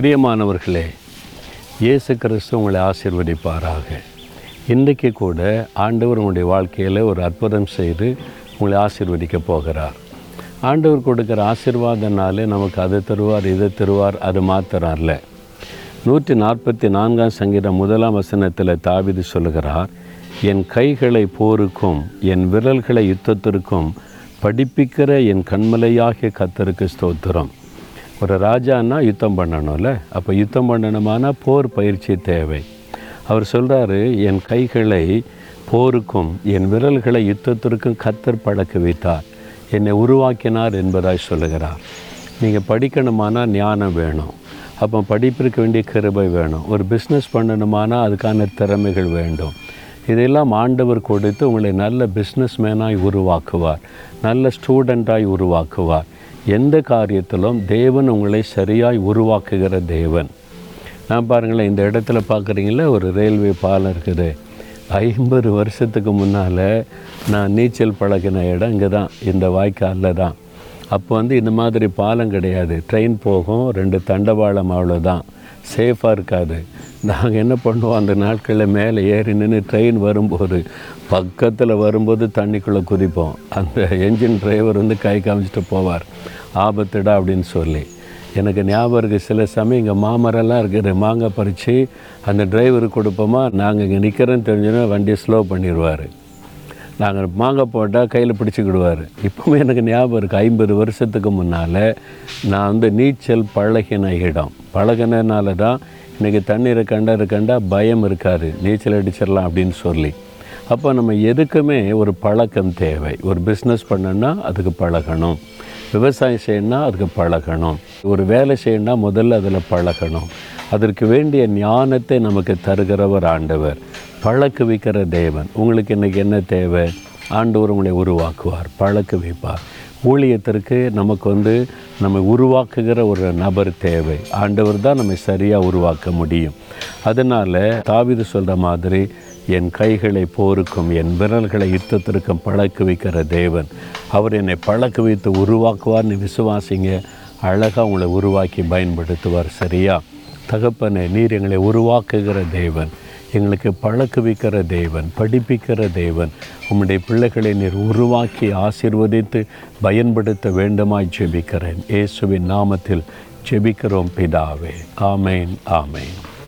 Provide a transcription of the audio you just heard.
பிரியமானவர்களே இயேசு கிறிஸ்து உங்களை ஆசிர்வதிப்பாராக. இன்றைக்கு கூட ஆண்டவர் உங்களுடைய வாழ்க்கையில் ஒரு அற்புதம் செய்து உங்களை ஆசீர்வதிக்க போகிறார். ஆண்டவர் கொடுக்குற ஆசீர்வாதனாலே நமக்கு அதை தருவார் இதை தருவார் அது மாத்திரார்ல நூற்றி நாற்பத்தி நான்காம் சங்கீதம் முதலாம் வசனத்தில் தாவிது சொல்லுகிறார் என் கைகளை போருக்கும் என் விரல்களை யுத்தத்திற்கும் படிப்பிக்கிற என் கண்மலையாகிய கத்தருக்கு ஸ்தோத்திரம். ஒரு ராஜான்னா யுத்தம் பண்ணணும்ல? அப்போ யுத்தம் பண்ணணுமானா போர் பயிற்சி தேவை. அவர் சொல்கிறாரு என் கைகளை போருக்கும் என் விரல்களை யுத்தத்திற்கும் கத்தர் பழக்க வைத்தார் என்னை உருவாக்கினார் என்பதாய் சொல்லுகிறார். நீங்கள் படிக்கணுமானா ஞானம் வேணும். அப்போ படிப்பிற்கு வேண்டிய கிருபை வேணும். ஒரு பிஸ்னஸ் பண்ணணுமானா அதுக்கான திறமைகள் வேண்டும். இதெல்லாம் ஆண்டவர் கொடுத்து உங்களை நல்ல பிஸ்னஸ் மேனாய் உருவாக்குவார். நல்ல ஸ்டூடெண்ட்டாய் உருவாக்குவார். எந்த காரியத்திலும் தேவன் உங்களை சரியாய் உருவாக்குகிற தேவன். நான் பாருங்களேன் இந்த இடத்துல பார்க்குறீங்களா? ஒரு ரயில்வே பாலம் இருக்குது. ஐம்பது வருஷத்துக்கு முன்னால் நான் நீச்சல் பழகின இடம் இங்கே தான் இந்த வாய்க்காலில் தான். அப்போ வந்து இந்த மாதிரி பாலம் கிடையாது. ட்ரெயின் போகும் ரெண்டு தண்டவாளம் அவ்வளோதான் சேஃபாக இருக்காது. நாங்கள் என்ன பண்ணுவோம்? அந்த நாட்களில் மேலே ஏறி நின்று ட்ரெயின் வரும்போது பக்கத்தில் வரும்போது தண்ணிக்குள்ளே குதிப்போம். அந்த என்ஜின் டிரைவர் வந்து கை காமிச்சிட்டு போவார். ஆபத்துடா அப்படின்னு சொல்லி. எனக்கு ஞாபகம் இருக்குது சில சமயம் இங்கே மாமரெல்லாம் இருக்குது மாங்காய் பறித்து அந்த டிரைவருக்கு கொடுப்போமா? நாங்கள் இங்கே நிற்கிறேன்னு தெரிஞ்சோன்னா வண்டியை ஸ்லோ பண்ணிடுவார். நாங்கள் மாங்காய் போட்டால் கையில் பிடிச்சிக்கிடுவார். இப்போவுமே எனக்கு ஞாபகம் இருக்குது ஐம்பது வருஷத்துக்கு முன்னால் நான் வந்து நீச்சல் பழகின இடம். பழகினனால தான் இன்றைக்கி தண்ணீரை கண்டா இருக்கண்டா பயம் இருக்காது. நீச்சல் அடிச்சிடலாம் அப்படின்னு சொல்லி. அப்போ நம்ம எதுக்குமே ஒரு பழக்கம் தேவை. ஒரு பிஸ்னஸ் பண்ணணும்னா அதுக்கு பழகணும். விவசாயம் செய்யணும்னா அதுக்கு பழகணும். ஒரு வேலை செய்யணும்னா முதல்ல அதில் பழகணும். அதற்கு வேண்டிய ஞானத்தை நமக்கு தருகிறவர் ஆண்டவர். பழக்க வைக்கிற தேவன். உங்களுக்கு இன்றைக்கி என்ன தேவை? ஆண்டவர் உங்களை உருவாக்குவார். பழக்க வைப்பார். ஊழியத்திற்கு நமக்கு வந்து நம்ம உருவாக்குகிற ஒரு நபர் தேவை. ஆண்டவர் தான் நம்மை சரியாக உருவாக்க முடியும். அதனால் தாவிது சொல்கிற மாதிரி என் கைகளை போருக்கும் என் விரல்களை யுத்தத்திற்கும் பழக்க வைக்கிற தேவன். அவர் என்னை பழக்க வைத்து உருவாக்குவார்னு விசுவாசிங்க அழகாக உங்களை உருவாக்கி பயன்படுத்துவார் சரியா? தகப்பனை நீர் எங்களை உருவாக்குகிற தேவன். எங்களுக்கு பழக்குவிக்கிற தேவன் படிப்பிக்கிற தேவன் உம்முடைய பிள்ளைகளை நீர் உருவாக்கி ஆசீர்வதித்து பயன்படுத்த வேண்டுமாய் ஜெபிக்கிறேன். இயேசுவின் நாமத்தில் ஜெபிக்கிறோம் பிதாவே. ஆமேன் ஆமேன்.